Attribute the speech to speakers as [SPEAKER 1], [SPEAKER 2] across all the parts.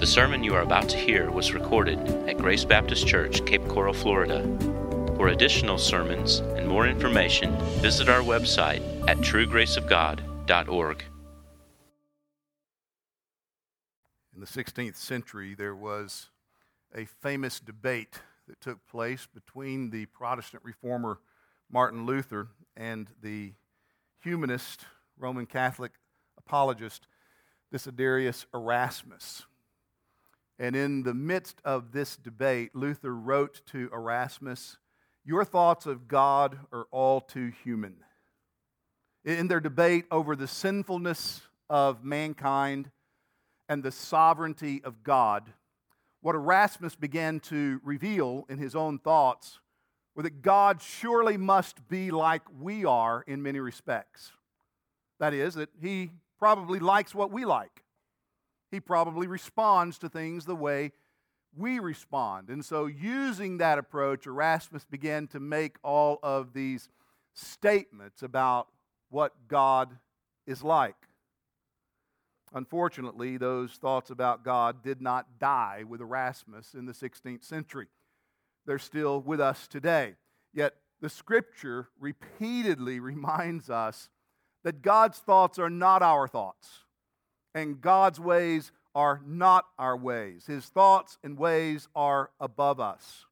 [SPEAKER 1] The sermon you are about to hear was recorded at Grace Baptist Church, Cape Coral, Florida. For additional sermons and more information, visit our website at truegraceofgod.org.
[SPEAKER 2] In the 16th century, there was a famous debate that took place between the Protestant reformer Martin Luther and the humanist Roman Catholic apologist Desiderius Erasmus. And in the midst of this debate, Luther wrote to Erasmus, Your thoughts of God are all too human. In their debate over the sinfulness of mankind and the sovereignty of God, what Erasmus began to reveal in his own thoughts were that God surely must be like we are in many respects. That is, that he probably likes what we like he probably responds to things the way we respond. And so, using that approach, Erasmus began to make all of these statements about what God is like. Unfortunately, those thoughts about God did not die with Erasmus in the 16th century. They're still with us today. Yet, the scripture repeatedly reminds us that God's thoughts are not our thoughts and God's ways are not our ways. His thoughts and ways are above us.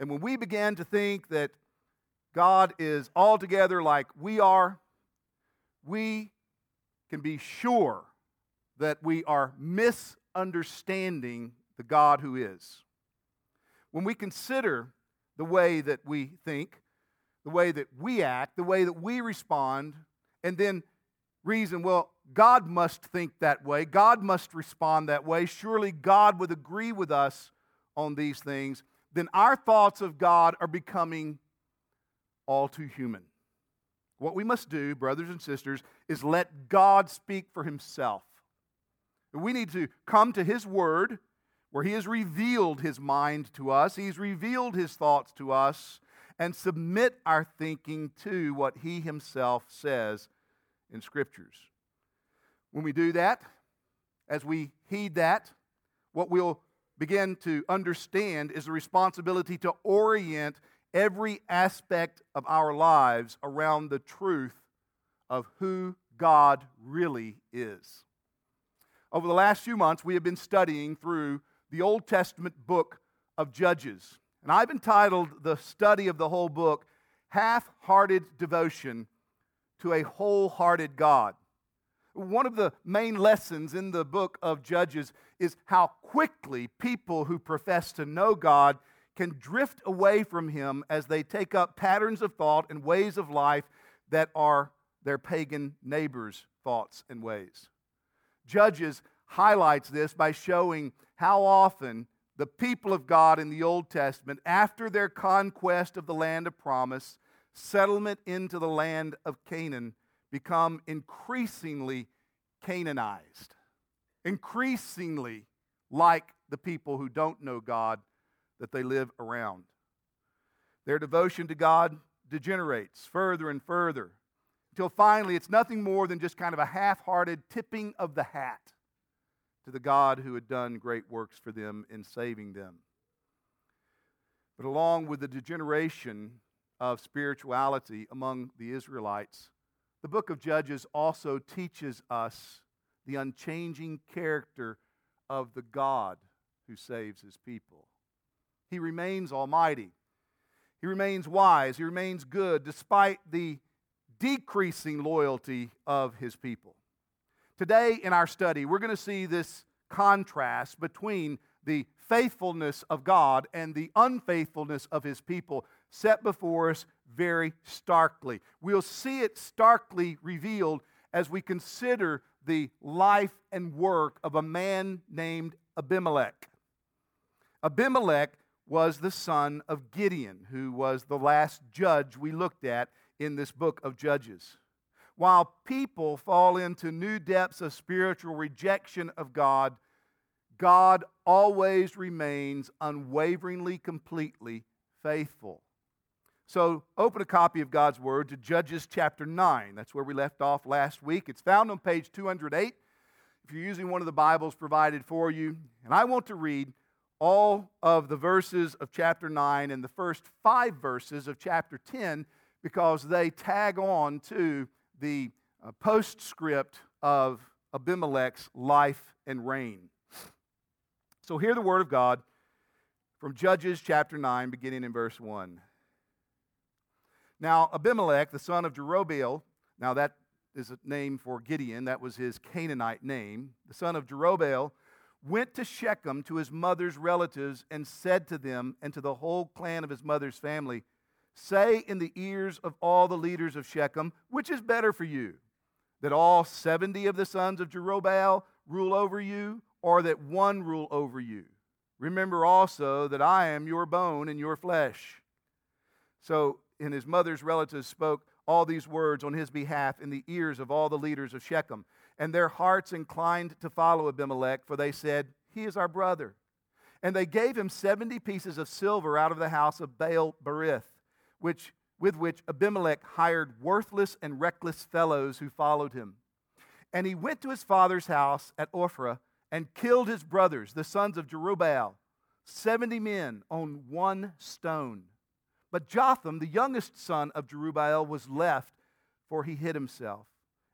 [SPEAKER 2] And when we begin to think that God is altogether like we are, we can be sure that we are misunderstanding the God who is. When we consider the way that we think, the way that we act, the way that we respond, and then reason, well, God must think that way. God must respond that way. Surely God would agree with us on these things. Then our thoughts of God are becoming all too human. What we must do, brothers and sisters, is let God speak for himself. We need to come to his word where he has revealed his mind to us, he's revealed his thoughts to us, and submit our thinking to what he himself says in scriptures. When we do that, as we heed that, what we'll begin to understand is the responsibility to orient every aspect of our lives around the truth of who God really is. Over the last few months, we have been studying through the Old Testament book of Judges. And I've entitled the study of the whole book, Half Hearted Devotion to a Wholehearted God. One of the main lessons in the book of Judges is how quickly people who profess to know God can drift away from Him as they take up patterns of thought and ways of life that are their pagan neighbors' thoughts and ways. Judges highlights this by showing how often the people of God in the Old Testament, after their conquest of the land of promise, settlement into the land of Canaan, become increasingly Canaanized, increasingly like the people who don't know God that they live around. Their devotion to God degenerates further and further until finally it's nothing more than just kind of a half hearted tipping of the hat to the God who had done great works for them in saving them. But along with the degeneration of spirituality among the Israelites, the book of Judges also teaches us the unchanging character of the God who saves his people. He remains almighty. He remains wise. He remains good despite the decreasing loyalty of his people. Today, in our study, we're going to see this contrast between the faithfulness of God and the unfaithfulness of his people set before us very starkly. We'll see it starkly revealed as we consider the life and work of a man named Abimelech. Abimelech was the son of Gideon, who was the last judge we looked at in this book of Judges. While people fall into new depths of spiritual rejection of God, God always remains unwaveringly, completely faithful. So open a copy of God's Word to Judges chapter 9. That's where we left off last week. It's found on page 208. if you're using one of the Bibles provided for you, and I want to read all of the verses of chapter 9 and the first five verses of chapter 10 because they tag on to the uh, postscript of Abimelech's life and reign. So, hear the word of God from Judges chapter 9, beginning in verse 1. Now, Abimelech, the son of Jerubbaal, now that is a name for Gideon, that was his Canaanite name, the son of Jerubbaal, went to Shechem to his mother's relatives and said to them and to the whole clan of his mother's family, Say in the ears of all the leaders of Shechem, which is better for you, that all 70 of the sons of Jerubbaal rule over you, or that one rule over you? Remember also that I am your bone and your flesh. So, and his mother's relatives spoke all these words on his behalf in the ears of all the leaders of Shechem. And their hearts inclined to follow Abimelech, for they said, He is our brother. And they gave him 70 pieces of silver out of the house of Baal Berith which, with which Abimelech hired worthless and reckless fellows who followed him. And he went to his father's house at Ophrah and killed his brothers, the sons of Jerubbaal, 70 men on one stone. But Jotham, the youngest son of Jerubbaal, was left, for he hid himself.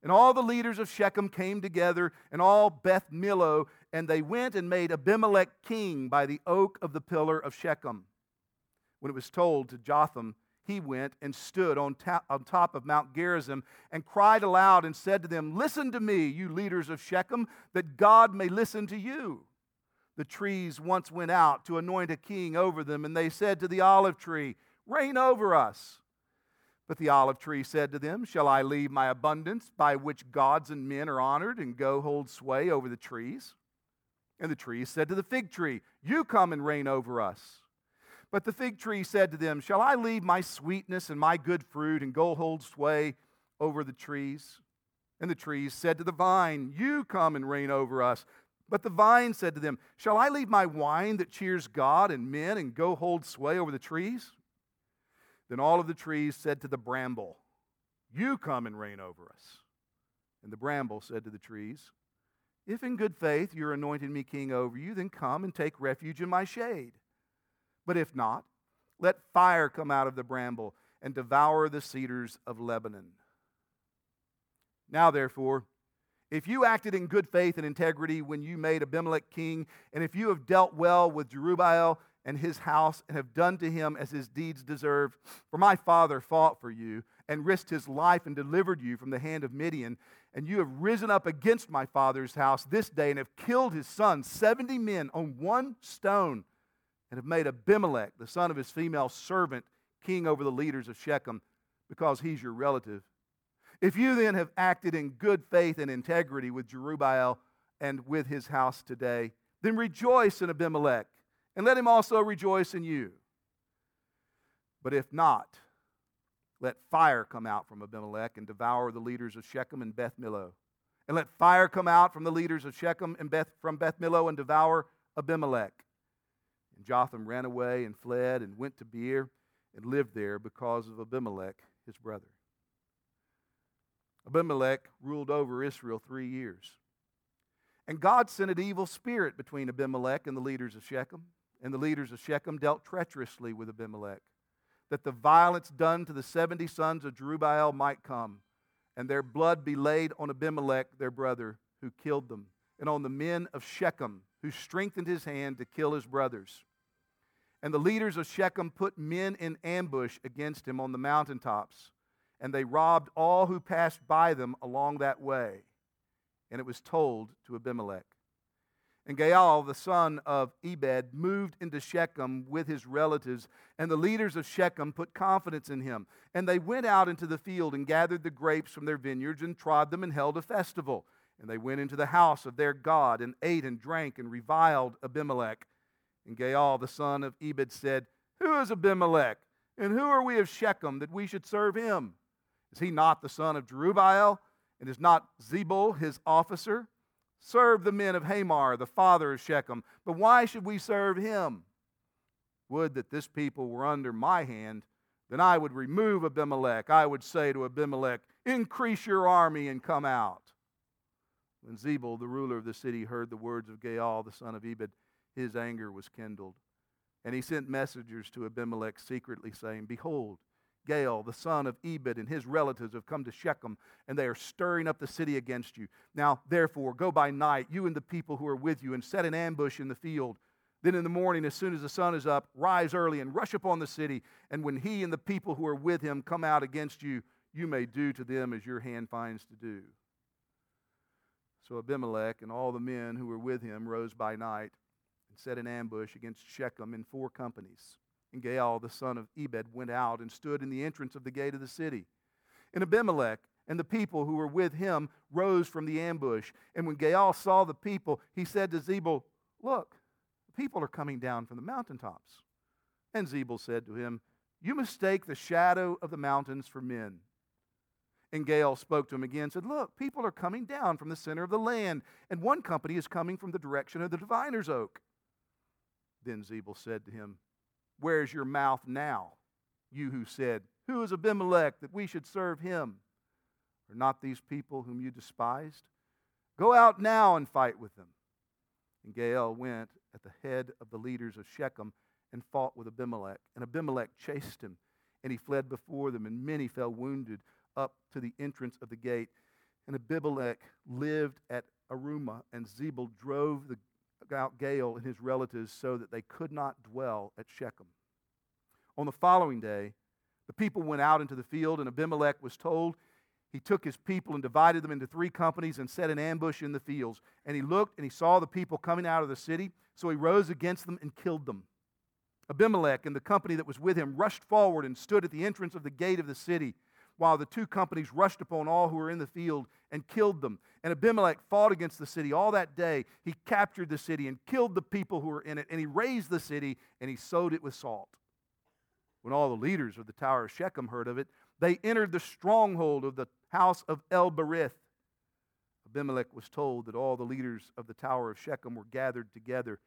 [SPEAKER 2] And all the leaders of Shechem came together, and all Beth Millo, and they went and made Abimelech king by the oak of the pillar of Shechem. When it was told to Jotham he went and stood on, ta- on top of Mount Gerizim and cried aloud and said to them, Listen to me, you leaders of Shechem, that God may listen to you. The trees once went out to anoint a king over them, and they said to the olive tree, Reign over us. But the olive tree said to them, Shall I leave my abundance by which gods and men are honored and go hold sway over the trees? And the trees said to the fig tree, You come and reign over us. But the fig tree said to them, Shall I leave my sweetness and my good fruit and go hold sway over the trees? And the trees said to the vine, You come and reign over us. But the vine said to them, Shall I leave my wine that cheers God and men and go hold sway over the trees? Then all of the trees said to the bramble, You come and reign over us. And the bramble said to the trees, If in good faith you're anointing me king over you, then come and take refuge in my shade. But if not, let fire come out of the bramble and devour the cedars of Lebanon. Now, therefore, if you acted in good faith and integrity when you made Abimelech king, and if you have dealt well with Jerubbaal and his house and have done to him as his deeds deserve, for my father fought for you and risked his life and delivered you from the hand of Midian, and you have risen up against my father's house this day and have killed his sons, 70 men on one stone and have made Abimelech, the son of his female servant, king over the leaders of Shechem because he's your relative. If you then have acted in good faith and integrity with Jerubbaal and with his house today, then rejoice in Abimelech and let him also rejoice in you. But if not, let fire come out from Abimelech and devour the leaders of Shechem and Beth Millo. And let fire come out from the leaders of Shechem and Beth, from Beth Millo and devour Abimelech. And Jotham ran away and fled and went to Beer and lived there because of Abimelech, his brother. Abimelech ruled over Israel three years. And God sent an evil spirit between Abimelech and the leaders of Shechem. And the leaders of Shechem dealt treacherously with Abimelech, that the violence done to the 70 sons of Jerubbaal might come, and their blood be laid on Abimelech, their brother, who killed them, and on the men of Shechem, who strengthened his hand to kill his brothers. And the leaders of Shechem put men in ambush against him on the mountaintops, and they robbed all who passed by them along that way. And it was told to Abimelech. And Gaal, the son of Ebed, moved into Shechem with his relatives, and the leaders of Shechem put confidence in him. And they went out into the field and gathered the grapes from their vineyards and trod them and held a festival. And they went into the house of their God and ate and drank and reviled Abimelech. And Gaal, the son of Ebed, said, Who is Abimelech? And who are we of Shechem that we should serve him? Is he not the son of Jerubbaal? And is not Zebul his officer? Serve the men of Hamor, the father of Shechem. But why should we serve him? Would that this people were under my hand, then I would remove Abimelech. I would say to Abimelech, Increase your army and come out. When Zebul, the ruler of the city, heard the words of Gaal, the son of Ebed, his anger was kindled. And he sent messengers to Abimelech secretly, saying, Behold, Gaal, the son of Ebed, and his relatives have come to Shechem, and they are stirring up the city against you. Now, therefore, go by night, you and the people who are with you, and set an ambush in the field. Then in the morning, as soon as the sun is up, rise early and rush upon the city. And when he and the people who are with him come out against you, you may do to them as your hand finds to do. So Abimelech and all the men who were with him rose by night and set an ambush against Shechem in four companies. And Gaal, the son of Ebed, went out and stood in the entrance of the gate of the city. And Abimelech and the people who were with him rose from the ambush. And when Gaal saw the people, he said to Zebul, Look, the people are coming down from the mountaintops. And Zebul said to him, You mistake the shadow of the mountains for men. And Gaal spoke to him again said, Look, people are coming down from the center of the land, and one company is coming from the direction of the diviner's oak. Then Zebul said to him, Where's your mouth now? You who said, Who is Abimelech that we should serve him? Are not these people whom you despised? Go out now and fight with them. And Gaal went at the head of the leaders of Shechem and fought with Abimelech. And Abimelech chased him, and he fled before them, and many fell wounded up to the entrance of the gate. And Abimelech lived at Arumah, and Zebul drove the, out Gaal and his relatives so that they could not dwell at Shechem. On the following day, the people went out into the field, and Abimelech was told. He took his people and divided them into three companies and set an ambush in the fields. And he looked and he saw the people coming out of the city, so he rose against them and killed them. Abimelech and the company that was with him rushed forward and stood at the entrance of the gate of the city while the two companies rushed upon all who were in the field and killed them. And Abimelech fought against the city all that day. He captured the city and killed the people who were in it, and he razed the city and he sowed it with salt. When all the leaders of the tower of Shechem heard of it, they entered the stronghold of the house of El Berith. Abimelech was told that all the leaders of the tower of Shechem were gathered together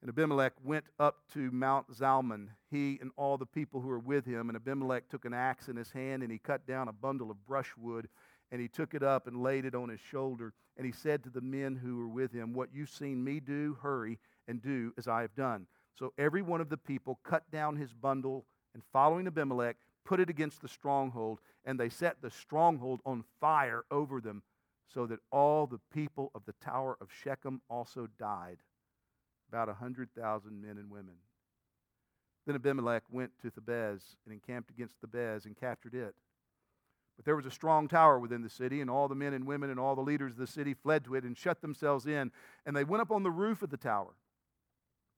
[SPEAKER 2] and Abimelech went up to Mount Zalmon, he and all the people who were with him. And Abimelech took an axe in his hand and he cut down a bundle of brushwood and he took it up and laid it on his shoulder. And he said to the men who were with him, What you've seen me do, hurry and do as I have done. So every one of the people cut down his bundle and following Abimelech, put it against the stronghold, and they set the stronghold on fire over them, so that all the people of the tower of Shechem also died about 100,000 men and women. Then Abimelech went to Thebez and encamped against Thebez and captured it. But there was a strong tower within the city, and all the men and women and all the leaders of the city fled to it and shut themselves in. And they went up on the roof of the tower.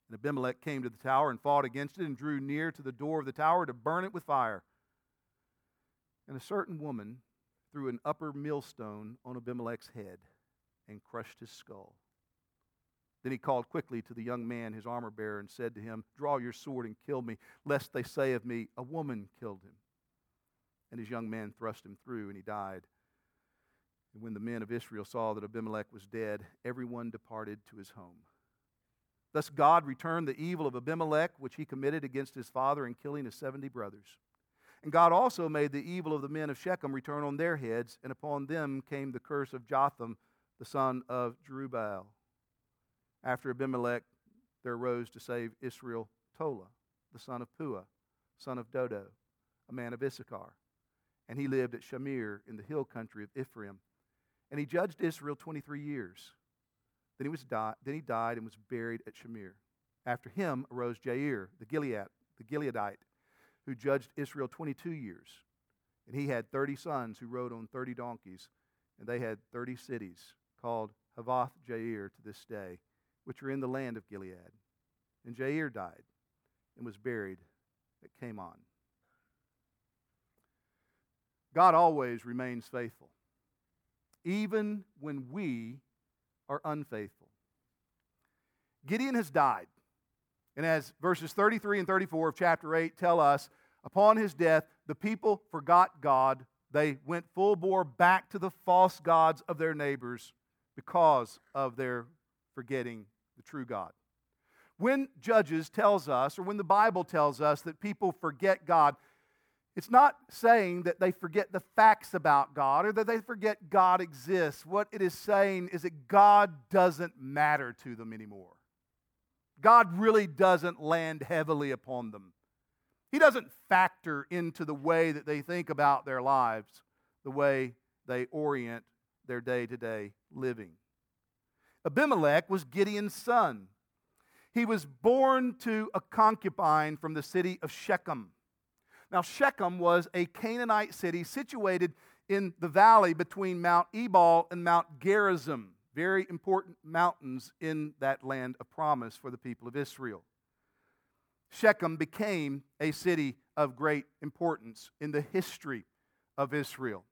[SPEAKER 2] And Abimelech came to the tower and fought against it and drew near to the door of the tower to burn it with fire. And a certain woman threw an upper millstone on Abimelech's head and crushed his skull. Then he called quickly to the young man, his armor bearer, and said to him, Draw your sword and kill me, lest they say of me, A woman killed him. And his young man thrust him through, and he died. And when the men of Israel saw that Abimelech was dead, everyone departed to his home. Thus God returned the evil of Abimelech, which he committed against his father in killing his seventy brothers. And God also made the evil of the men of Shechem return on their heads, and upon them came the curse of Jotham, the son of Jerubbaal. After Abimelech, there arose to save Israel Tola, the son of Pua, son of Dodo, a man of Issachar. And he lived at Shamir in the hill country of Ephraim. And he judged Israel 23 years. Then he, was di- then he died and was buried at Shamir. After him arose Jair, the Gilead, the Gileadite, who judged Israel 22 years. And he had 30 sons who rode on 30 donkeys, and they had 30 cities called Havoth Jair to this day which are in the land of Gilead. And Jair died and was buried at Kamon. God always remains faithful, even when we are unfaithful. Gideon has died. And as verses 33 and 34 of chapter 8 tell us, upon his death, the people forgot God. They went full bore back to the false gods of their neighbors because of their forgetting the true God. When Judges tells us, or when the Bible tells us that people forget God, It's not saying that they forget the facts about God or that they forget God exists. What it is saying is that God doesn't matter to them anymore. God really doesn't land heavily upon them. He doesn't factor into the way that they think about their lives, the way they orient their day to day living. Abimelech was Gideon's son. He was born to a concubine from the city of Shechem. Now, Shechem was a Canaanite city situated in the valley between Mount Ebal and Mount Gerizim, very important mountains in that land of promise for the people of Israel. Shechem became a city of great importance in the history of Israel.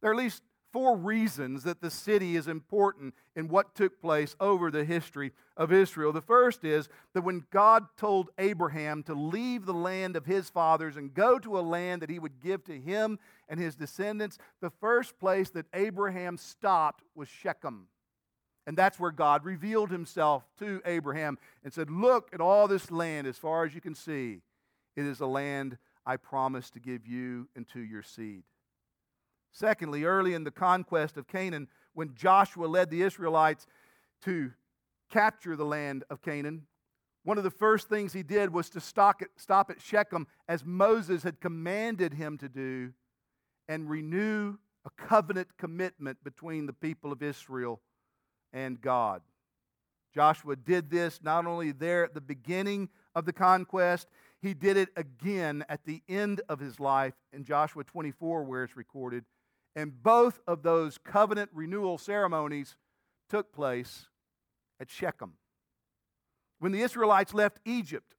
[SPEAKER 2] There are at least four reasons that the city is important in what took place over the history of Israel. The first is that when God told Abraham to leave the land of his fathers and go to a land that he would give to him and his descendants, the first place that Abraham stopped was Shechem. And that's where God revealed himself to Abraham and said, Look at all this land as far as you can see. It is a land I promised to give you and to your seed. Secondly, early in the conquest of Canaan, when Joshua led the Israelites to capture the land of Canaan, one of the first things he did was to stop at, Shechem as Moses had commanded him to do and renew a covenant commitment between the people of Israel and God. Joshua did this not only there at the beginning of the conquest, he did it again at the end of his life in Joshua 24, where it's recorded and both of those covenant renewal ceremonies took place at Shechem. When the Israelites left Egypt,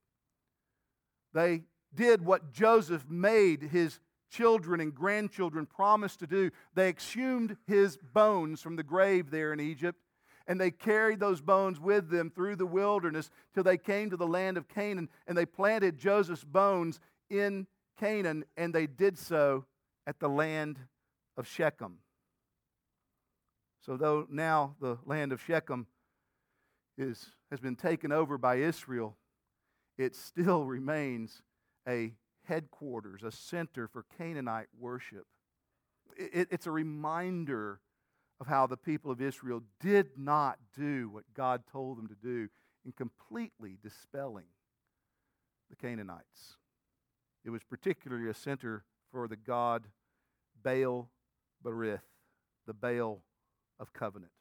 [SPEAKER 2] they did what Joseph made his children and grandchildren promise to do. They exhumed his bones from the grave there in Egypt, and they carried those bones with them through the wilderness till they came to the land of Canaan, and they planted Joseph's bones in Canaan, and they did so at the land of Shechem. So, though now the land of Shechem is, has been taken over by Israel, it still remains a headquarters, a center for Canaanite worship. It, it's a reminder of how the people of Israel did not do what God told them to do in completely dispelling the Canaanites. It was particularly a center for the god Baal Berith, the Baal of covenant.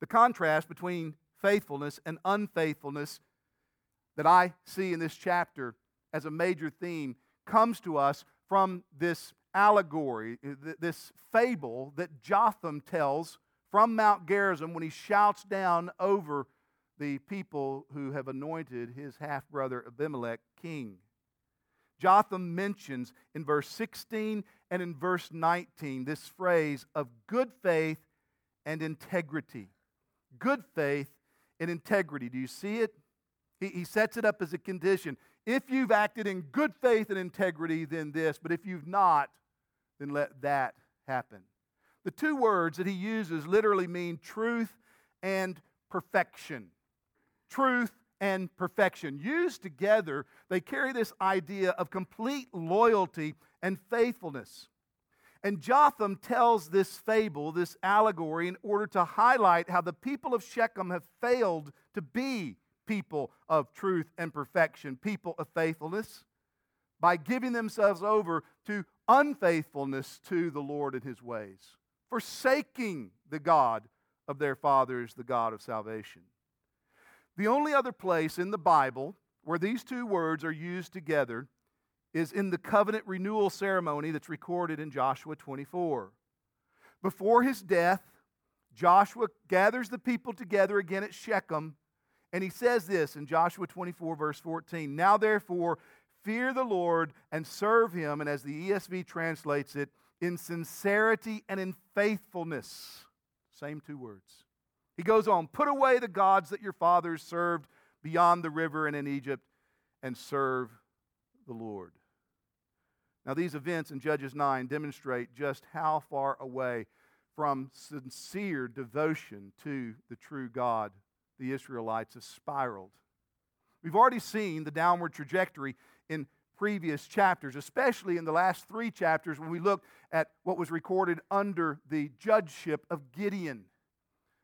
[SPEAKER 2] The contrast between faithfulness and unfaithfulness that I see in this chapter as a major theme comes to us from this allegory, uh, this fable that Jotham tells from Mount Gerizim when he shouts down over the people who have anointed his half brother Abimelech king. Jotham mentions in verse 16 and in verse 19 this phrase of good faith and integrity. Good faith and integrity. Do you see it? He, he sets it up as a condition. If you've acted in good faith and integrity, then this, but if you've not, then let that happen. The two words that he uses literally mean truth and perfection. Truth and perfection. Used together, they carry this idea of complete loyalty and faithfulness. And Jotham tells this fable, this allegory, in order to highlight how the people of Shechem have failed to be people of truth and perfection, people of faithfulness, by giving themselves over to unfaithfulness to the Lord and his ways, forsaking the God of their fathers, the God of salvation. The only other place in the Bible where these two words are used together is in the covenant renewal ceremony that's recorded in Joshua 24. Before his death, Joshua gathers the people together again at Shechem, and he says this in Joshua 24, verse 14 Now therefore, fear the Lord and serve him, and as the ESV translates it, in sincerity and in faithfulness. Same two words. He goes on, put away the gods that your fathers served beyond the river and in Egypt, and serve the Lord. Now, these events in Judges 9 demonstrate just how far away from sincere devotion to the true God the Israelites have spiraled. We've already seen the downward trajectory in previous chapters, especially in the last three chapters when we look at what was recorded under the judgeship of Gideon.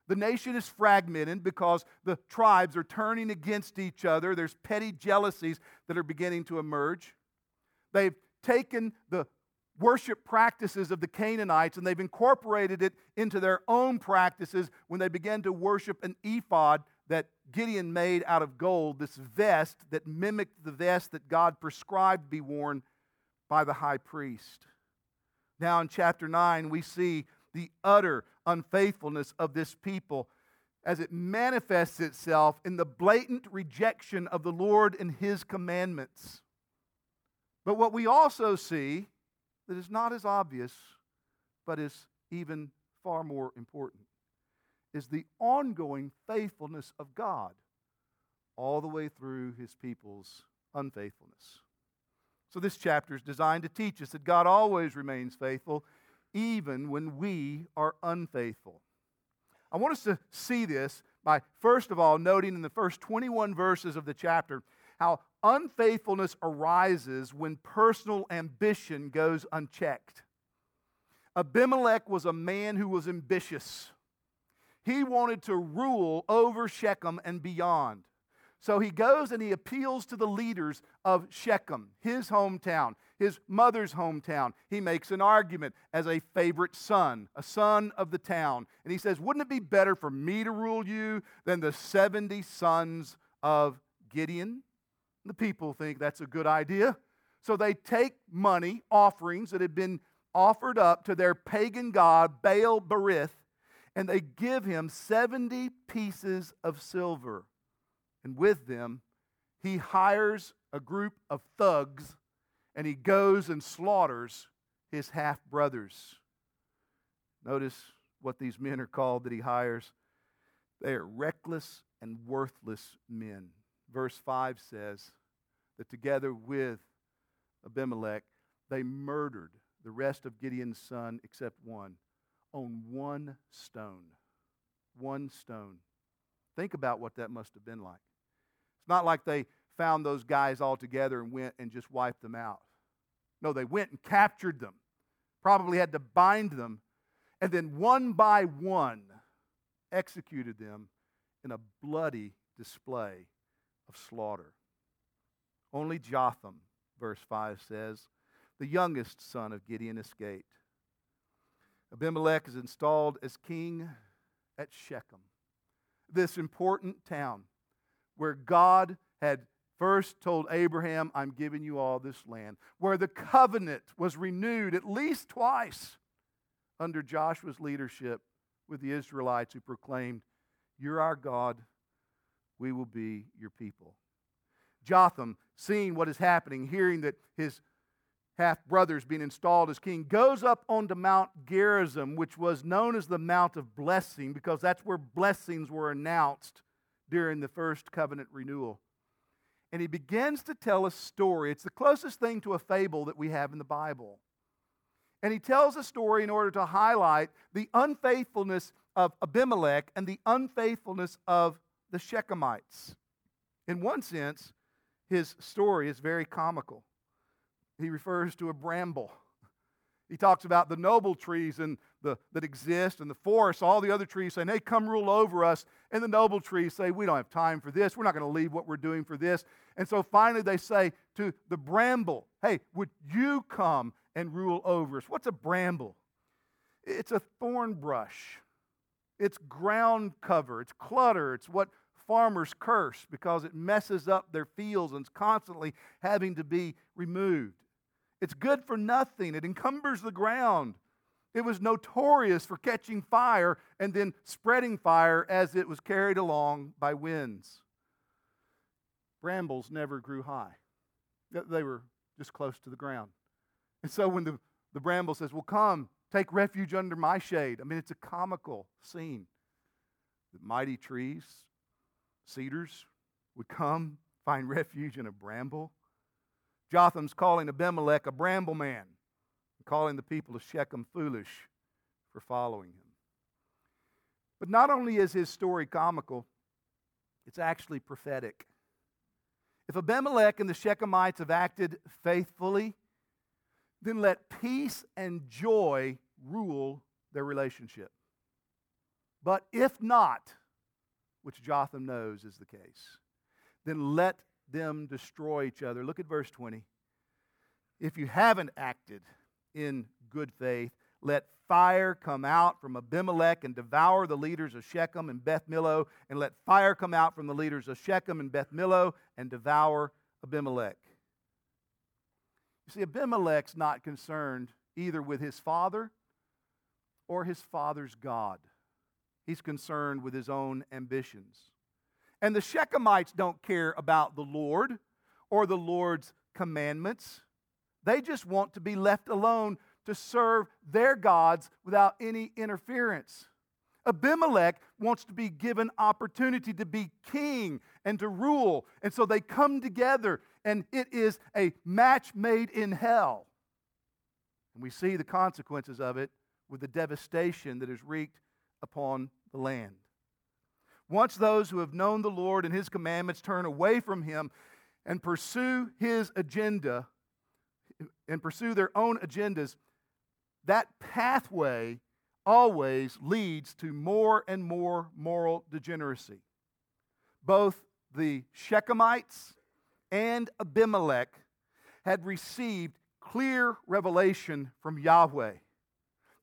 [SPEAKER 2] The nation is fragmented because the tribes are turning against each other. There's petty jealousies that are beginning to emerge. They've taken the worship practices of the Canaanites and they've incorporated it into their own practices when they began to worship an ephod that Gideon made out of gold, this vest that mimicked the vest that God prescribed to be worn by the high priest. Now, in chapter 9, we see the utter unfaithfulness of this people as it manifests itself in the blatant rejection of the Lord and his commandments. But what we also see that is not as obvious, but is even far more important, is the ongoing faithfulness of God all the way through his people's unfaithfulness. So, this chapter is designed to teach us that God always remains faithful, even when we are unfaithful. I want us to see this by, first of all, noting in the first 21 verses of the chapter how unfaithfulness arises when personal ambition goes unchecked. Abimelech was a man who was ambitious. He wanted to rule over Shechem and beyond. So he goes and he appeals to the leaders of Shechem, his hometown, his mother's hometown. He makes an argument as a favorite son, a son of the town. And he says, Wouldn't it be better for me to rule you than the 70 sons of Gideon? The people think that's a good idea. So they take money, offerings that had been offered up to their pagan god, Baal Berith, and they give him 70 pieces of silver. And with them, he hires a group of thugs and he goes and slaughters his half brothers. Notice what these men are called that he hires. They are reckless and worthless men. Verse 5 says, that together with Abimelech, they murdered the rest of Gideon's son except one on one stone. One stone. Think about what that must have been like. It's not like they found those guys all together and went and just wiped them out. No, they went and captured them, probably had to bind them, and then one by one executed them in a bloody display of slaughter. Only Jotham, verse 5 says, the youngest son of Gideon escaped. Abimelech is installed as king at Shechem, this important town where God had first told Abraham, I'm giving you all this land, where the covenant was renewed at least twice under Joshua's leadership with the Israelites who proclaimed, You're our God, we will be your people. Jotham, seeing what is happening, hearing that his half brother is being installed as king, goes up onto Mount Gerizim, which was known as the Mount of Blessing, because that's where blessings were announced during the first covenant renewal. And he begins to tell a story. It's the closest thing to a fable that we have in the Bible. And he tells a story in order to highlight the unfaithfulness of Abimelech and the unfaithfulness of the Shechemites. In one sense, his story is very comical. He refers to a bramble. He talks about the noble trees and the, that exist and the forests, all the other trees saying, hey, come rule over us. And the noble trees say, we don't have time for this. We're not going to leave what we're doing for this. And so finally they say to the bramble, hey, would you come and rule over us? What's a bramble? It's a thorn brush. It's ground cover. It's clutter. It's what farmers curse because it messes up their fields and is constantly having to be removed. It's good for nothing, it encumbers the ground. It was notorious for catching fire and then spreading fire as it was carried along by winds. Brambles never grew high, they were just close to the ground. And so when the, the bramble says, Well, come, take refuge under my shade, I mean, it's a comical scene. The mighty trees cedars would come, find refuge in a bramble. Jotham's calling Abimelech a bramble man, calling the people of Shechem foolish for following him. But not only is his story comical, it's actually prophetic. If Abimelech and the Shechemites have acted faithfully, then let peace and joy rule their relationship. But if not, which Jotham knows is the case, then let them destroy each other. Look at verse 20. If you haven't acted in good faith, let fire come out from Abimelech and devour the leaders of Shechem and Beth Millo, and let fire come out from the leaders of Shechem and Beth Millo and devour Abimelech. You see, Abimelech's not concerned either with his father or his father's God. He's concerned with his own ambitions. And the Shechemites don't care about the Lord or the Lord's commandments. They just want to be left alone to serve their gods without any interference. Abimelech wants to be given opportunity to be king and to rule. And so they come together, and it is a match made in hell. And we see the consequences of it with the devastation that is wreaked upon the land. Once those who have known the Lord and his commandments turn away from him and pursue his agenda and pursue their own agendas, that pathway always leads to more and more moral degeneracy. Both the Shechemites and Abimelech had received clear revelation from Yahweh.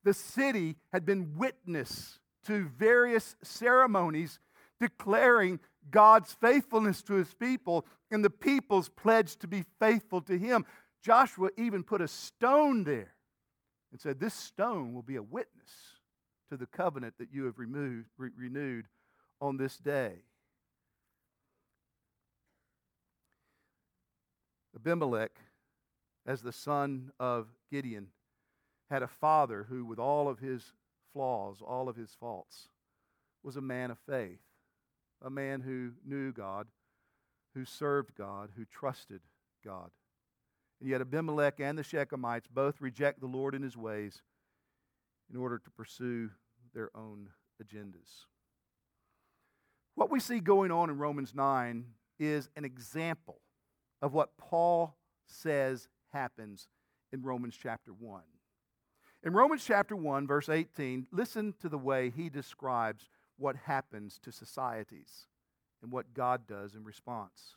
[SPEAKER 2] The city had been witness to various ceremonies declaring God's faithfulness to his people and the people's pledge to be faithful to him. Joshua even put a stone there and said, This stone will be a witness to the covenant that you have removed, re- renewed on this day. Abimelech, as the son of Gideon, had a father who, with all of his flaws, all of his faults, was a man of faith, a man who knew God, who served God, who trusted God. And yet Abimelech and the Shechemites both reject the Lord and his ways in order to pursue their own agendas. What we see going on in Romans 9 is an example of what Paul says happens in Romans chapter 1. In Romans chapter 1, verse 18, listen to the way he describes what happens to societies and what God does in response.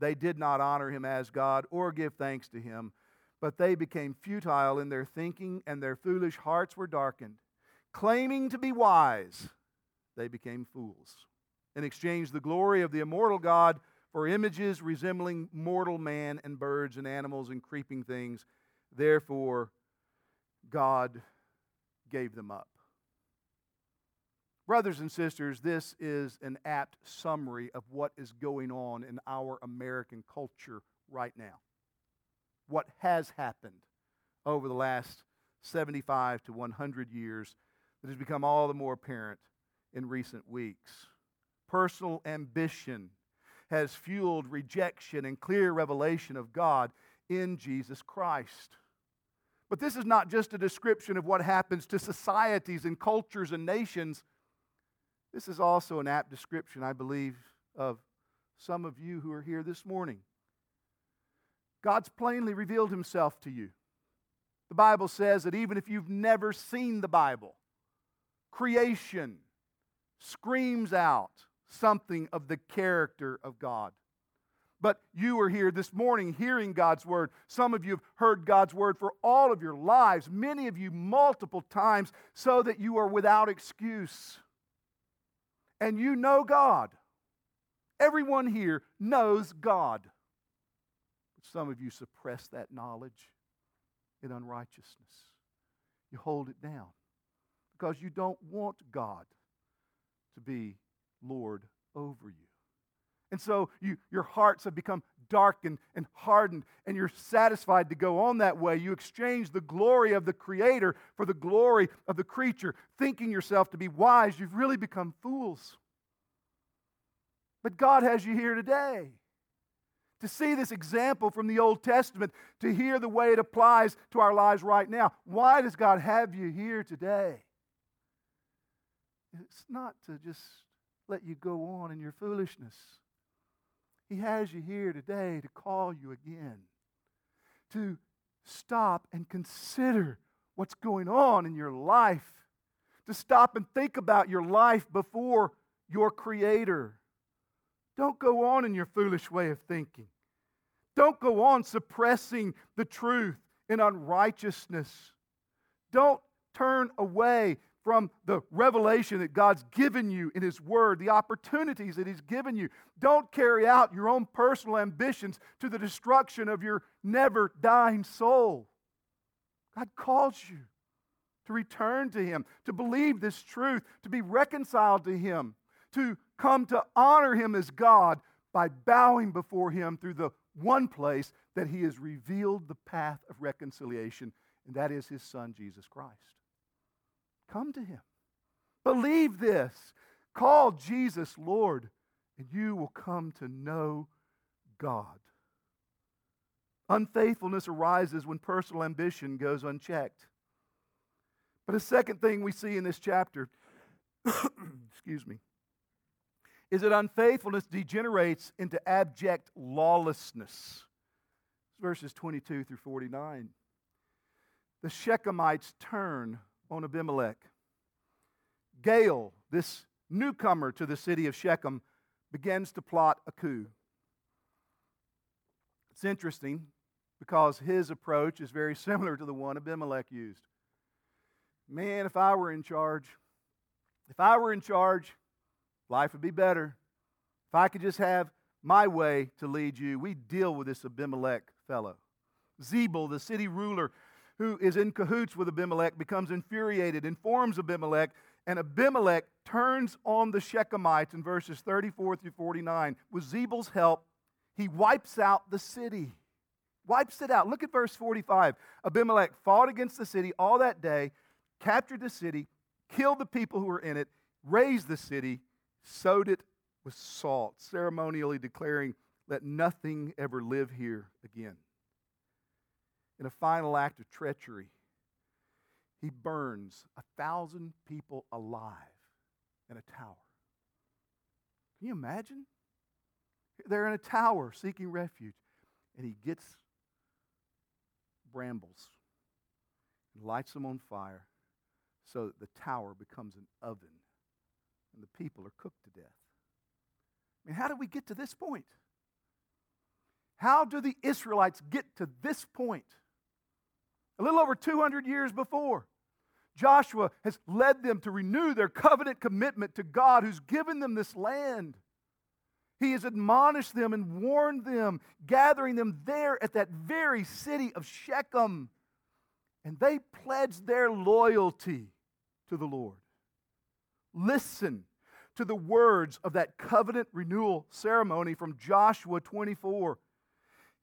[SPEAKER 2] they did not honor him as God or give thanks to him, but they became futile in their thinking, and their foolish hearts were darkened. Claiming to be wise, they became fools and exchanged the glory of the immortal God for images resembling mortal man and birds and animals and creeping things. Therefore, God gave them up. Brothers and sisters, this is an apt summary of what is going on in our American culture right now. What has happened over the last 75 to 100 years that has become all the more apparent in recent weeks. Personal ambition has fueled rejection and clear revelation of God in Jesus Christ. But this is not just a description of what happens to societies and cultures and nations this is also an apt description, I believe, of some of you who are here this morning. God's plainly revealed himself to you. The Bible says that even if you've never seen the Bible, creation screams out something of the character of God. But you are here this morning hearing God's word. Some of you have heard God's word for all of your lives, many of you multiple times, so that you are without excuse and you know God. Everyone here knows God. But some of you suppress that knowledge in unrighteousness. You hold it down because you don't want God to be Lord over you. And so you, your hearts have become darkened and hardened, and you're satisfied to go on that way. You exchange the glory of the Creator for the glory of the creature, thinking yourself to be wise. You've really become fools. But God has you here today to see this example from the Old Testament, to hear the way it applies to our lives right now. Why does God have you here today? It's not to just let you go on in your foolishness. He has you here today to call you again, to stop and consider what's going on in your life, to stop and think about your life before your Creator. Don't go on in your foolish way of thinking. Don't go on suppressing the truth in unrighteousness. Don't turn away from the revelation that God's given you in His Word, the opportunities that He's given you. Don't carry out your own personal ambitions to the destruction of your never dying soul. God calls you to return to Him, to believe this truth, to be reconciled to Him, to come to honor Him as God by bowing before Him through the one place that He has revealed the path of reconciliation, and that is His Son, Jesus Christ. Come to Him. Believe this. Call Jesus Lord, and you will come to know God. Unfaithfulness arises when personal ambition goes unchecked. But a second thing we see in this chapter, excuse me, is that unfaithfulness degenerates into abject lawlessness. Verses 22 through 49. The Shechemites turn on Abimelech. Gaal, this newcomer to the city of Shechem, begins to plot a coup. It's interesting because his approach is very similar to the one Abimelech used. Man, if I were in charge, if I were in charge, Life would be better. If I could just have my way to lead you, we deal with this Abimelech fellow. Zebul, the city ruler who is in cahoots with Abimelech, becomes infuriated, informs Abimelech, and Abimelech turns on the Shechemites in verses 34 through 49. With Zebul's help, he wipes out the city. Wipes it out. Look at verse 45. Abimelech fought against the city all that day, captured the city, killed the people who were in it, razed the city, sowed it with salt, ceremonially declaring, Let nothing ever live here again. In a final act of treachery, he burns a thousand people alive in a tower. Can you imagine? They're in a tower seeking refuge, and he gets brambles and lights them on fire so that the tower becomes an oven and the people are cooked to death. I mean, how did we get to this point? How do the Israelites get to this point? A little over 200 years before, Joshua has led them to renew their covenant commitment to God who's given them this land. He has admonished them and warned them, gathering them there at that very city of Shechem. And they pledged their loyalty to the Lord. Listen to the words of that covenant renewal ceremony from Joshua 24.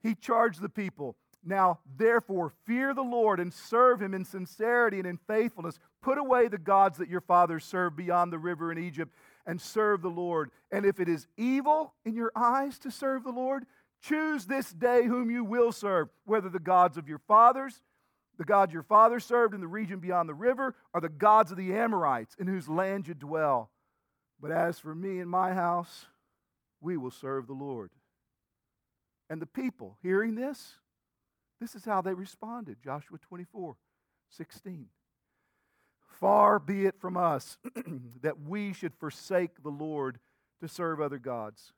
[SPEAKER 2] He charged the people, Now therefore fear the Lord and serve him in sincerity and in faithfulness. Put away the gods that your fathers served beyond the river in Egypt and serve the Lord. And if it is evil in your eyes to serve the Lord, choose this day whom you will serve, whether the gods of your fathers, the gods your fathers served in the region beyond the river, or the gods of the Amorites in whose land you dwell. But as for me and my house, we will serve the Lord. And the people, hearing this, this is how they responded Joshua 24 16. Far be it from us that we should forsake the Lord to serve other gods.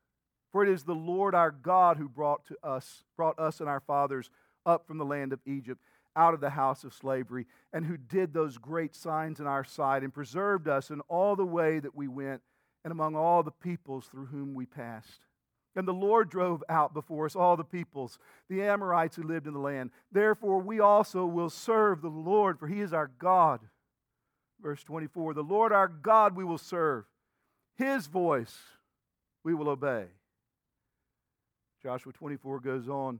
[SPEAKER 2] For it is the Lord our God who brought to us, brought us and our fathers up from the land of Egypt out of the house of slavery, and who did those great signs in our sight and preserved us in all the way that we went and among all the peoples through whom we passed. And the Lord drove out before us all the peoples, the Amorites who lived in the land. Therefore, we also will serve the Lord, for he is our God. Verse 24 The Lord our God we will serve, his voice we will obey. Joshua 24 goes on.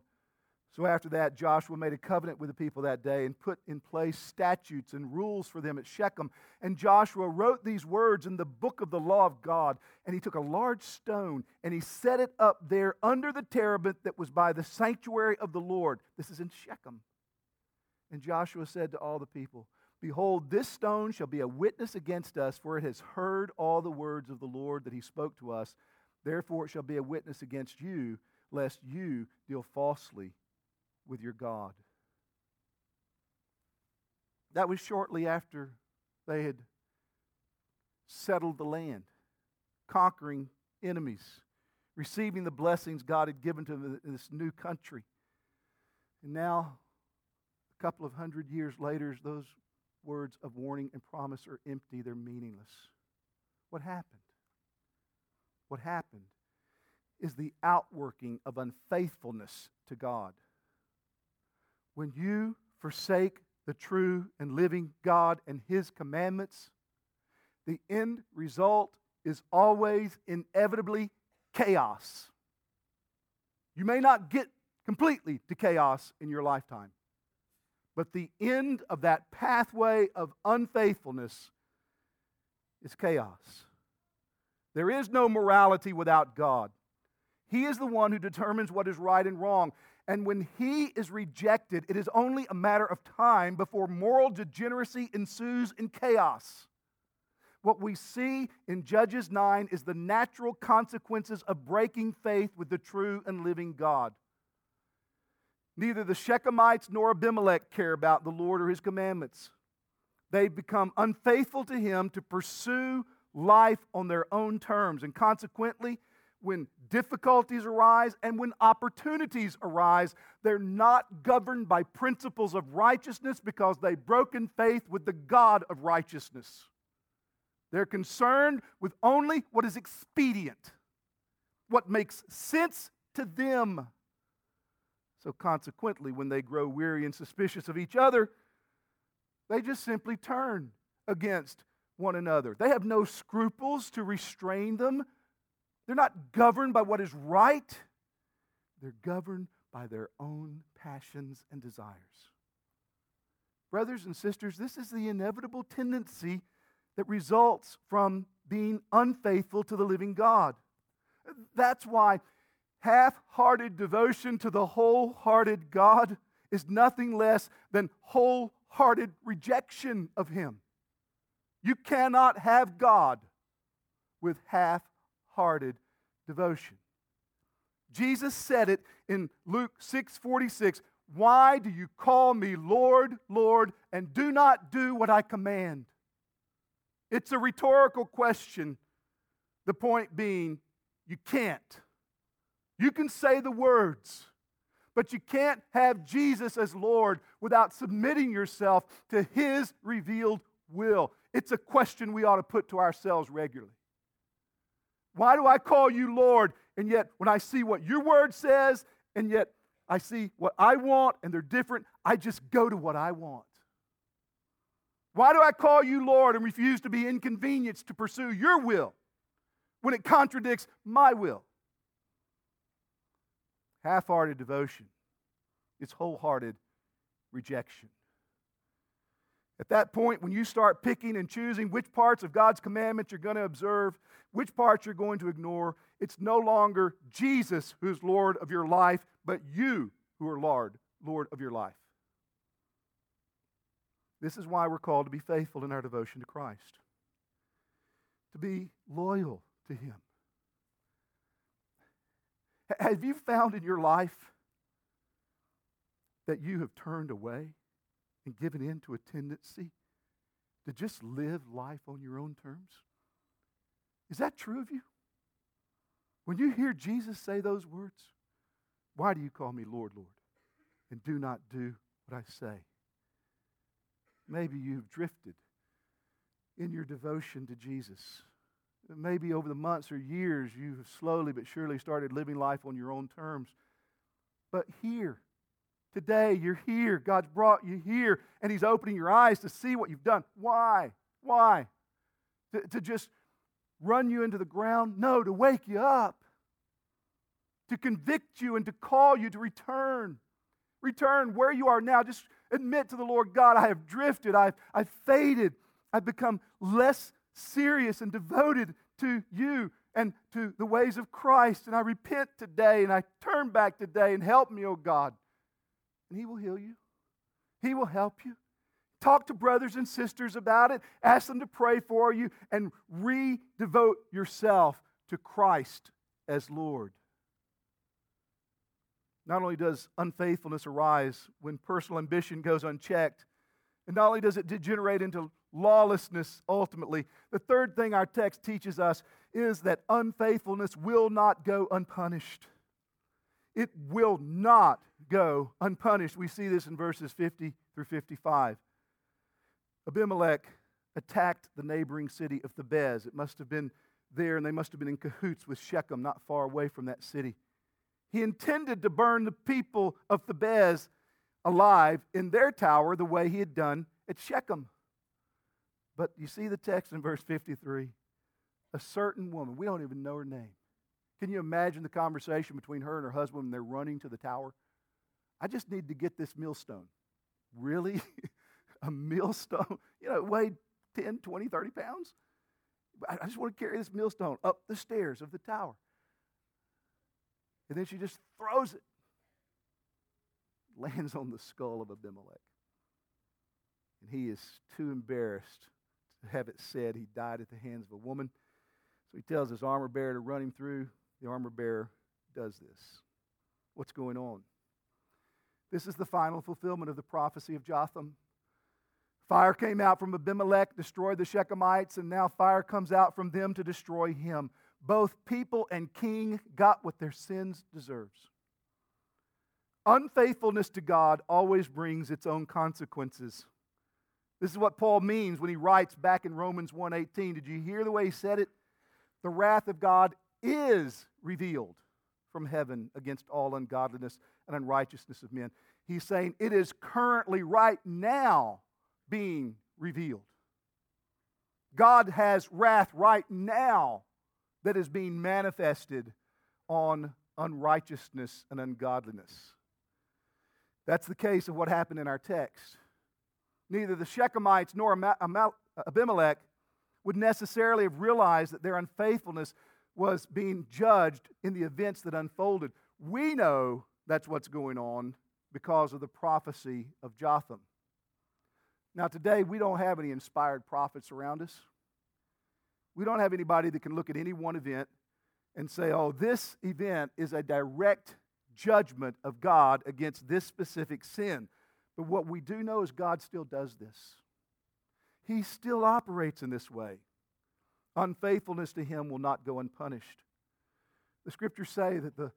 [SPEAKER 2] So after that, Joshua made a covenant with the people that day and put in place statutes and rules for them at Shechem. And Joshua wrote these words in the book of the law of God. And he took a large stone and he set it up there under the terebinth that was by the sanctuary of the Lord. This is in Shechem. And Joshua said to all the people, Behold, this stone shall be a witness against us, for it has heard all the words of the Lord that he spoke to us. Therefore, it shall be a witness against you, lest you deal falsely with your God. That was shortly after they had settled the land, conquering enemies, receiving the blessings God had given to them in this new country. And now, a couple of hundred years later, those words of warning and promise are empty, they're meaningless. What happened? What happened is the outworking of unfaithfulness to God when you forsake the true and living God and His commandments, the end result is always inevitably chaos. You may not get completely to chaos in your lifetime, but the end of that pathway of unfaithfulness is chaos. There is no morality without God. He is the one who determines what is right and wrong. And when he is rejected, it is only a matter of time before moral degeneracy ensues in chaos. What we see in Judges 9 is the natural consequences of breaking faith with the true and living God. Neither the Shechemites nor Abimelech care about the Lord or his commandments. They become unfaithful to him to pursue life on their own terms, and consequently, when difficulties arise and when opportunities arise, they're not governed by principles of righteousness because they've broken faith with the God of righteousness. They're concerned with only what is expedient, what makes sense to them. So, consequently, when they grow weary and suspicious of each other, they just simply turn against one another. They have no scruples to restrain them they're not governed by what is right, they're governed by their own passions and desires. Brothers and sisters, this is the inevitable tendency that results from being unfaithful to the living God. That's why half hearted devotion to the wholehearted God is nothing less than wholehearted rejection of Him. You cannot have God with half hearted devotion. Jesus said it in Luke 6 46. Why do you call me Lord, Lord, and do not do what I command? It's a rhetorical question. The point being, you can't. You can say the words, but you can't have Jesus as Lord without submitting yourself to His revealed will. It's a question we ought to put to ourselves regularly. Why do I call you Lord? And yet, when I see what your word says, and yet I see what I want and they're different, I just go to what I want. Why do I call you Lord and refuse to be inconvenienced to pursue your will when it contradicts my will? Half hearted devotion, it's wholehearted rejection. At that point, when you start picking and choosing which parts of God's commandments you're going to observe, which parts you're going to ignore, it's no longer Jesus who's Lord of your life, but you who are Lord, Lord of your life. This is why we're called to be faithful in our devotion to Christ, to be loyal to Him. Have you found in your life that you have turned away and given in to a tendency to just live life on your own terms? Is that true of you? When you hear Jesus say those words, why do you call me Lord, Lord, and do not do what I say? Maybe you've drifted in your devotion to Jesus. Maybe over the months or years, you have slowly but surely started living life on your own terms. But here, today, you're here. God's brought you here, and He's opening your eyes to see what you've done. Why? Why? To, to just run you into the ground? No, to wake you up. to convict you and to call you to return. Return where you are now. Just admit to the Lord God, I have drifted, I've, I've faded, I've become less serious and devoted to you and to the ways of Christ. And I repent today and I turn back today and help me, oh God. And He will heal you, He will help you. Talk to brothers and sisters about it. Ask them to pray for you and re devote yourself to Christ as Lord. Not only does unfaithfulness arise when personal ambition goes unchecked, and not only does it degenerate into lawlessness ultimately, the third thing our text teaches us is that unfaithfulness will not go unpunished. It will not go unpunished. We see this in verses 50 through 55. Abimelech attacked the neighboring city of Thebez. It must have been there, and they must have been in cahoots with Shechem, not far away from that city. He intended to burn the people of Thebez alive in their tower the way he had done at Shechem. But you see the text in verse 53 a certain woman, we don't even know her name. Can you imagine the conversation between her and her husband when they're running to the tower? I just need to get this millstone. Really? a millstone? You know, it weighed 10, 20, 30 pounds. I just want to carry this millstone up the stairs of the tower. And then she just throws it, lands on the skull of Abimelech. And he is too embarrassed to have it said he died at the hands of a woman. So he tells his armor bearer to run him through. The armor bearer does this. What's going on? This is the final fulfillment of the prophecy of Jotham. Fire came out from Abimelech, destroyed the Shechemites, and now fire comes out from them to destroy him. Both people and king got what their sins deserves. Unfaithfulness to God always brings its own consequences. This is what Paul means when he writes back in Romans 1:18. Did you hear the way he said it? The wrath of God is revealed from heaven against all ungodliness and unrighteousness of men. He's saying it is currently right now being revealed. God has wrath right now that is being manifested on unrighteousness and ungodliness. That's the case of what happened in our text. Neither the Shechemites nor Abimelech would necessarily have realized that their unfaithfulness was being judged in the events that unfolded. We know that's what's going on because of the prophecy of Jotham. Now, today, we don't have any inspired prophets around us. We don't have anybody that can look at any one event and say, oh, this event is a direct judgment of God against this specific sin. But what we do know is God still does this. He still operates in this way. Unfaithfulness to Him will not go unpunished. The scriptures say that the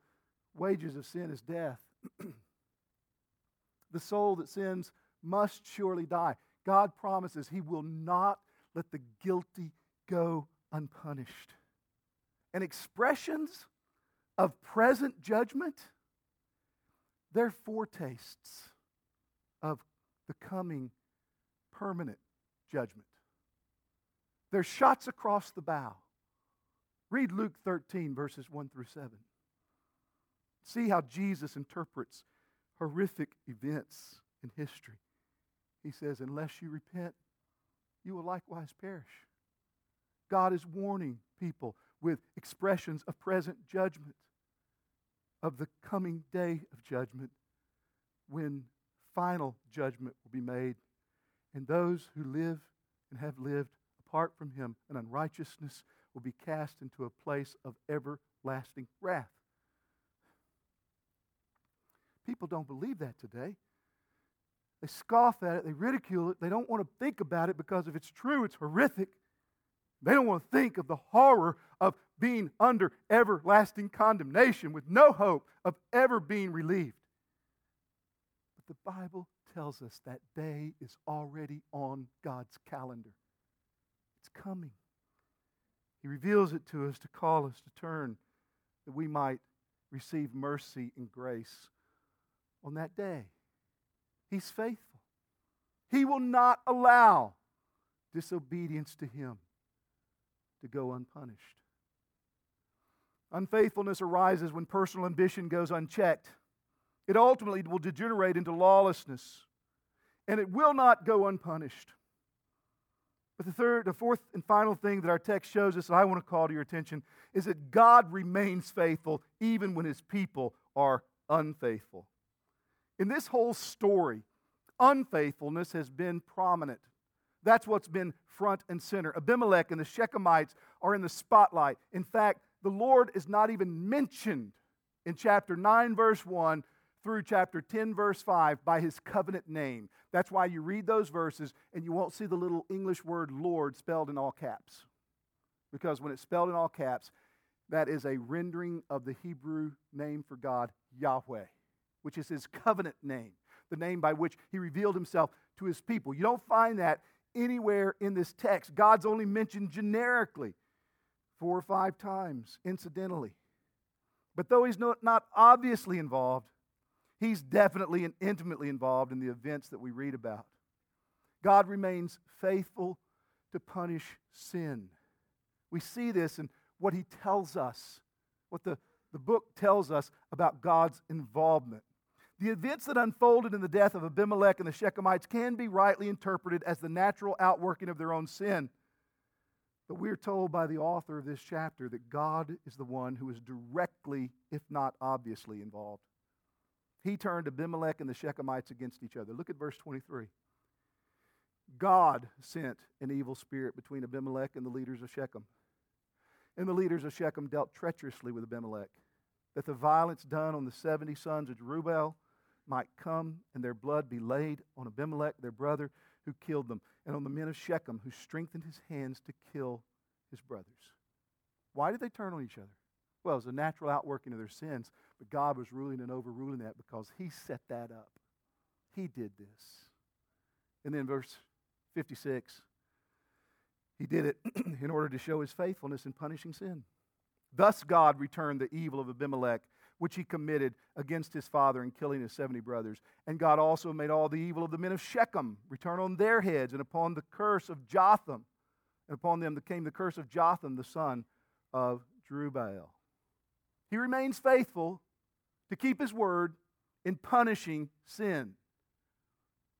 [SPEAKER 2] wages of sin is death. the soul that sins must surely die. God promises He will not let the guilty go unpunished. And expressions of present judgment, they're foretastes of the coming permanent judgment. They're shots across the bow. Read Luke 13, verses 1 through 7. See how Jesus interprets horrific events in history. He says, Unless you repent, you will likewise perish. God is warning people with expressions of present judgment, of the coming day of judgment, when final judgment will be made. And those who live and have lived apart from Him in unrighteousness will be cast into a place of everlasting wrath. People don't believe that today. They scoff at it, they ridicule it, they don't want to think about it because if it's true, it's horrific. They don't want to think of the horror of being under everlasting condemnation with no hope of ever being relieved. But the Bible tells us that day is already on God's calendar. Coming. He reveals it to us to call us to turn that we might receive mercy and grace on that day. He's faithful. He will not allow disobedience to Him to go unpunished. Unfaithfulness arises when personal ambition goes unchecked. It ultimately will degenerate into lawlessness, and it will not go unpunished. But the third, the fourth and final thing that our text shows us that I want to call to your attention is that God remains faithful even when his people are unfaithful. In this whole story, unfaithfulness has been prominent. That's what's been front and center. Abimelech and the Shechemites are in the spotlight. In fact, the Lord is not even mentioned in chapter 9, verse 1 through chapter 10, verse 5 by his covenant name. That's why you read those verses and you won't see the little English word Lord spelled in all caps. Because when it's spelled in all caps, that is a rendering of the Hebrew name for God, Yahweh, which is his covenant name, the name by which he revealed himself to his people. You don't find that anywhere in this text. God's only mentioned generically four or five times, incidentally. But though he's not, obviously involved, he's definitely and intimately involved in the events that we read about. God remains faithful to punish sin. We see this in what he tells us, what the, the book tells us about God's involvement. The events that unfolded in the death of Abimelech and the Shechemites can be rightly interpreted as the natural outworking of their own sin. But we're told by the author of this chapter that God is the one who is directly, if not obviously, involved. He turned Abimelech and the Shechemites against each other. Look at verse 23. God sent an evil spirit between Abimelech and the leaders of Shechem. And the leaders of Shechem dealt treacherously with Abimelech, that the violence done on the 70 sons of Jerubbaal might come and their blood be laid on Abimelech, their brother, who killed them, and on the men of Shechem, who strengthened his hands to kill his brothers. Why did they turn on each other? Well, it was a natural outworking of their sins, but God was ruling and overruling that because He set that up. He did this. And then verse 56 He did it in order to show His faithfulness in punishing sin. Thus, God returned the evil of Abimelech which he committed against his father in killing his 70 brothers. And God also made all the evil of the men of Shechem return on their heads, and upon the curse of Jotham, and upon them came the curse of Jotham, the son of Jerubbaal. He remains faithful to keep his word in punishing sin.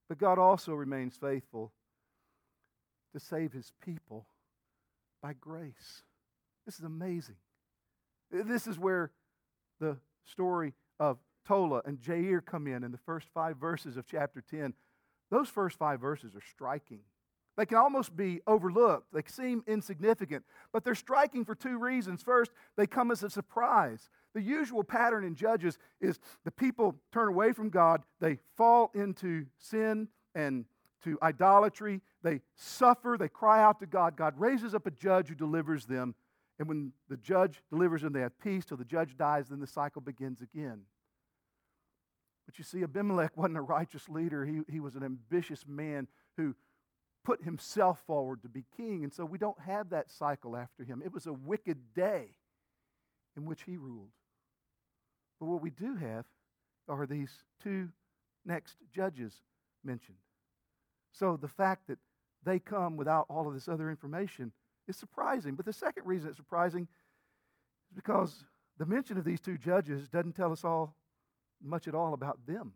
[SPEAKER 2] But God also remains faithful to save his people by grace. This is amazing. This is where the story of Tola and Jair come in in the first five verses of chapter 10, those first five verses are striking. They can almost be overlooked. They seem insignificant, but they're striking for two reasons. First, they come as a surprise. The usual pattern in Judges is the people turn away from God, they fall into sin and to idolatry, they suffer, they cry out to God. God raises up a judge who delivers them, and when the judge delivers them, they have peace till the judge dies, then the cycle begins again. But you see, Abimelech wasn't a righteous leader. He, he was an ambitious man who put himself forward to be king. And so we don't have that cycle after him. It was a wicked day in which he ruled. But what we do have are these two next judges mentioned. So the fact that they come without all of this other information is surprising. But the second reason it's surprising is because the mention of these two judges doesn't tell us all much at all about them.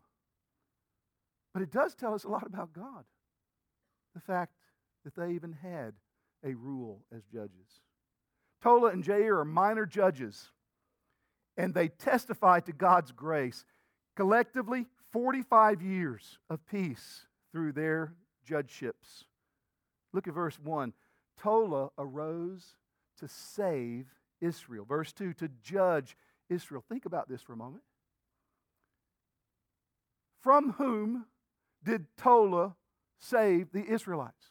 [SPEAKER 2] But it does tell us a lot about God. The fact that they even had a rule as judges. Tola and Jair are minor judges, and they testify to God's grace. Collectively, 45 years of peace through their judgeships. Look at verse 1. Tola arose to save Israel. Verse 2 to judge Israel. Think about this for a moment. From whom did Tola save the Israelites?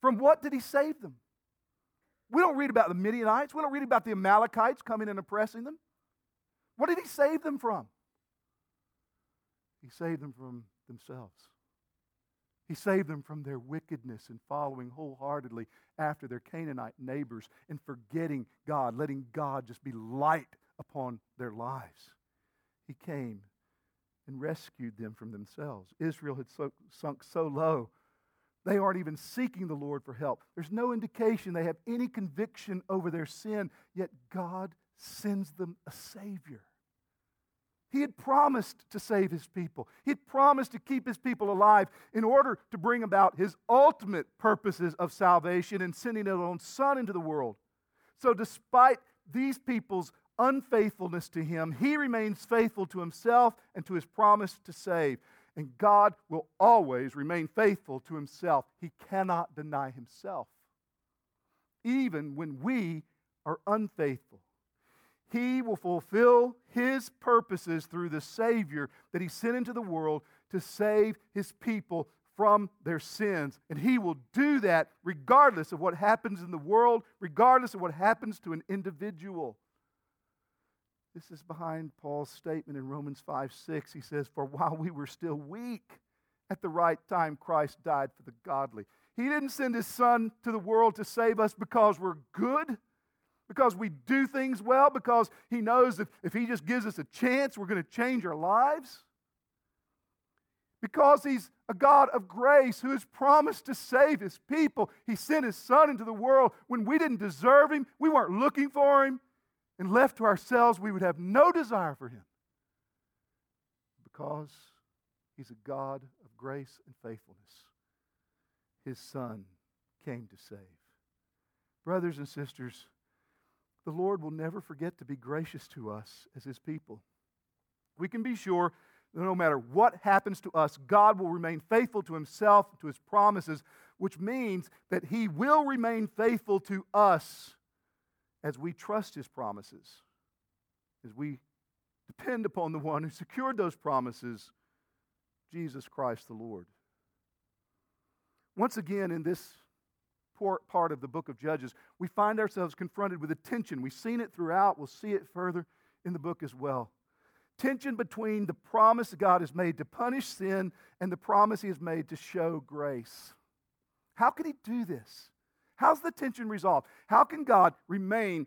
[SPEAKER 2] From what did he save them? We don't read about the Midianites. We don't read about the Amalekites coming and oppressing them. What did he save them from? He saved them from themselves. He saved them from their wickedness and following wholeheartedly after their Canaanite neighbors and forgetting God, letting God just be light upon their lives. He came and rescued them from themselves. Israel had so, sunk so low They aren't even seeking the Lord for help. There's no indication they have any conviction over their sin, yet God sends them a Savior. He had promised to save his people. He had promised to keep his people alive in order to bring about his ultimate purposes of salvation and sending his own son into the world. So, despite these people's unfaithfulness to him, he remains faithful to himself and to his promise to save. And God will always remain faithful to himself. He cannot deny himself, even when we are unfaithful. He will fulfill his purposes through the Savior that he sent into the world to save his people from their sins. And he will do that regardless of what happens in the world, regardless of what happens to an individual. This is behind Paul's statement in Romans 5 6. He says, For while we were still weak, at the right time, Christ died for the godly. He didn't send his son to the world to save us because we're good because we do things well, because He knows that if He just gives us a chance, we're going to change our lives. Because He's a God of grace who has promised to save His people. He sent His Son into the world when we didn't deserve Him, we weren't looking for Him, and left to ourselves, we would have no desire for Him. Because He's a God of grace and faithfulness. His Son came to save. Brothers and sisters, the Lord will never forget to be gracious to us as His people. We can be sure that no matter what happens to us, God will remain faithful to Himself, to His promises, which means that He will remain faithful to us as we trust His promises, as we depend upon the one who secured those promises, Jesus Christ the Lord. Once again, in this part of the book of Judges, we find ourselves confronted with a tension. We've seen it throughout, we'll see it further in the book as well. Tension between the promise God has made to punish sin and the promise He has made to show grace. How can He do this? How's the tension resolved? How can God remain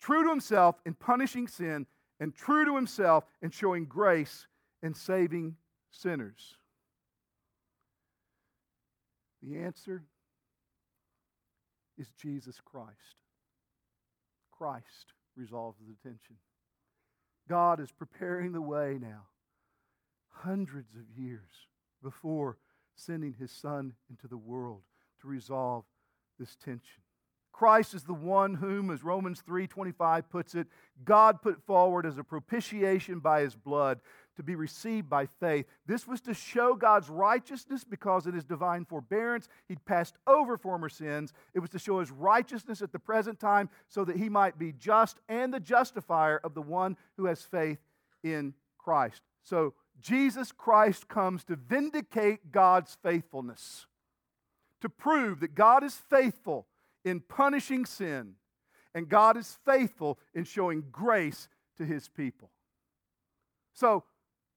[SPEAKER 2] true to Himself in punishing sin and true to Himself in showing grace and saving sinners? The answer is Jesus Christ. Christ resolves the tension. God is preparing the way now, hundreds of years before sending his Son into the world to resolve this tension. Christ is the one whom, as Romans 3:25 puts it, God put forward as a propitiation by his blood to be received by faith. This was to show God's righteousness because in his divine forbearance he'd passed over former sins. It was to show his righteousness at the present time so that he might be just and the justifier of the one who has faith in Christ. So Jesus Christ comes to vindicate God's faithfulness, to prove that God is faithful in punishing sin, and God is faithful in showing grace to his people. So,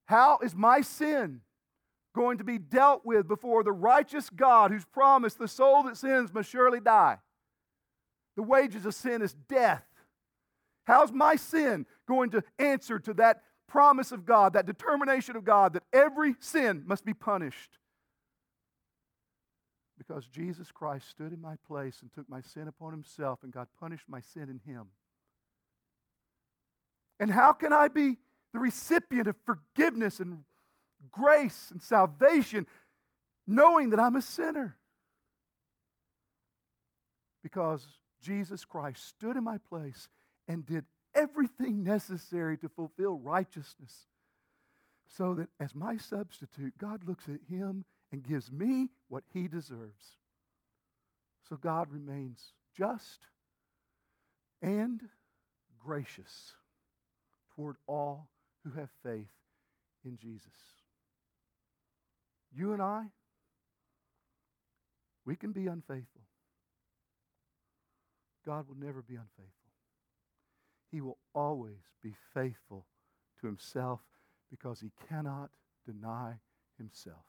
[SPEAKER 2] how is my sin going to be dealt with before the righteous God who's promised the soul that sins must surely die? The wages of sin is death. How's my sin going to answer to that promise of God, that determination of God that every sin must be punished? Because Jesus Christ stood in my place and took my sin upon himself, and God punished my sin in him. And how can I be the recipient of forgiveness and grace and salvation, knowing that I'm a sinner. Because Jesus Christ stood in my place and did everything necessary to fulfill righteousness. So that as my substitute, God looks at him and gives me what he deserves. So God remains just and gracious toward all who have faith in Jesus. You and I, we can be unfaithful. God will never be unfaithful. He will always be faithful to himself because he cannot deny himself.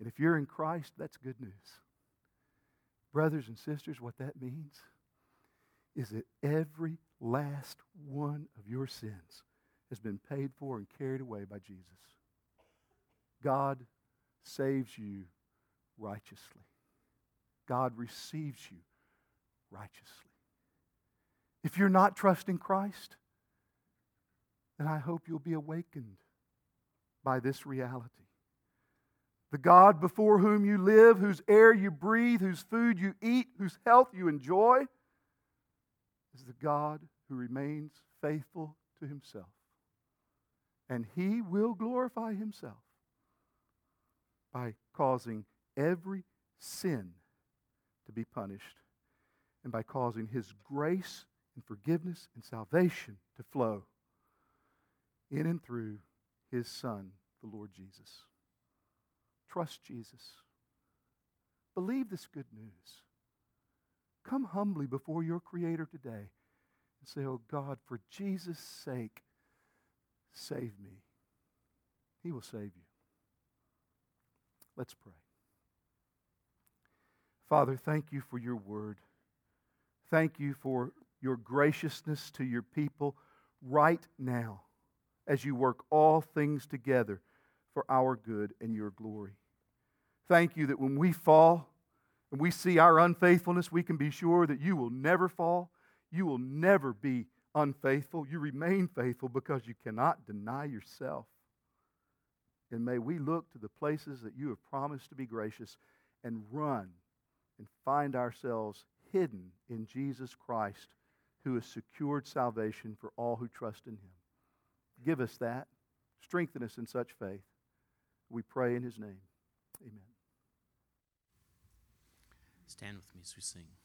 [SPEAKER 2] And if you're in Christ, that's good news. Brothers and sisters, what that means is that every last one of your sins has been paid for and carried away by Jesus. God saves you righteously. God receives you righteously. If you're not trusting Christ, then I hope you'll be awakened by this reality. The God before whom you live, whose air you breathe, whose food you eat, whose health you enjoy, is the God who remains faithful to himself. And he will glorify himself by causing every sin to be punished and by causing his grace and forgiveness and salvation to flow in and through his Son, the Lord Jesus. Trust Jesus. Believe this good news. Come humbly before your Creator today and say, Oh God, for Jesus' sake, save me. He will save you. Let's pray. Father, thank you for your word. Thank you for your graciousness to your people right now as you work all things together for our good and your glory. Thank you that when we fall and we see our unfaithfulness, we can be sure that you will never fall. You will never be unfaithful. You remain faithful because you cannot deny yourself. And may we look to the places that you have promised to be gracious and run and find ourselves hidden in Jesus Christ, who has secured salvation for all who trust in him. Give us that. Strengthen us in such faith. We pray in his name. Amen.
[SPEAKER 1] Stand with me as we sing.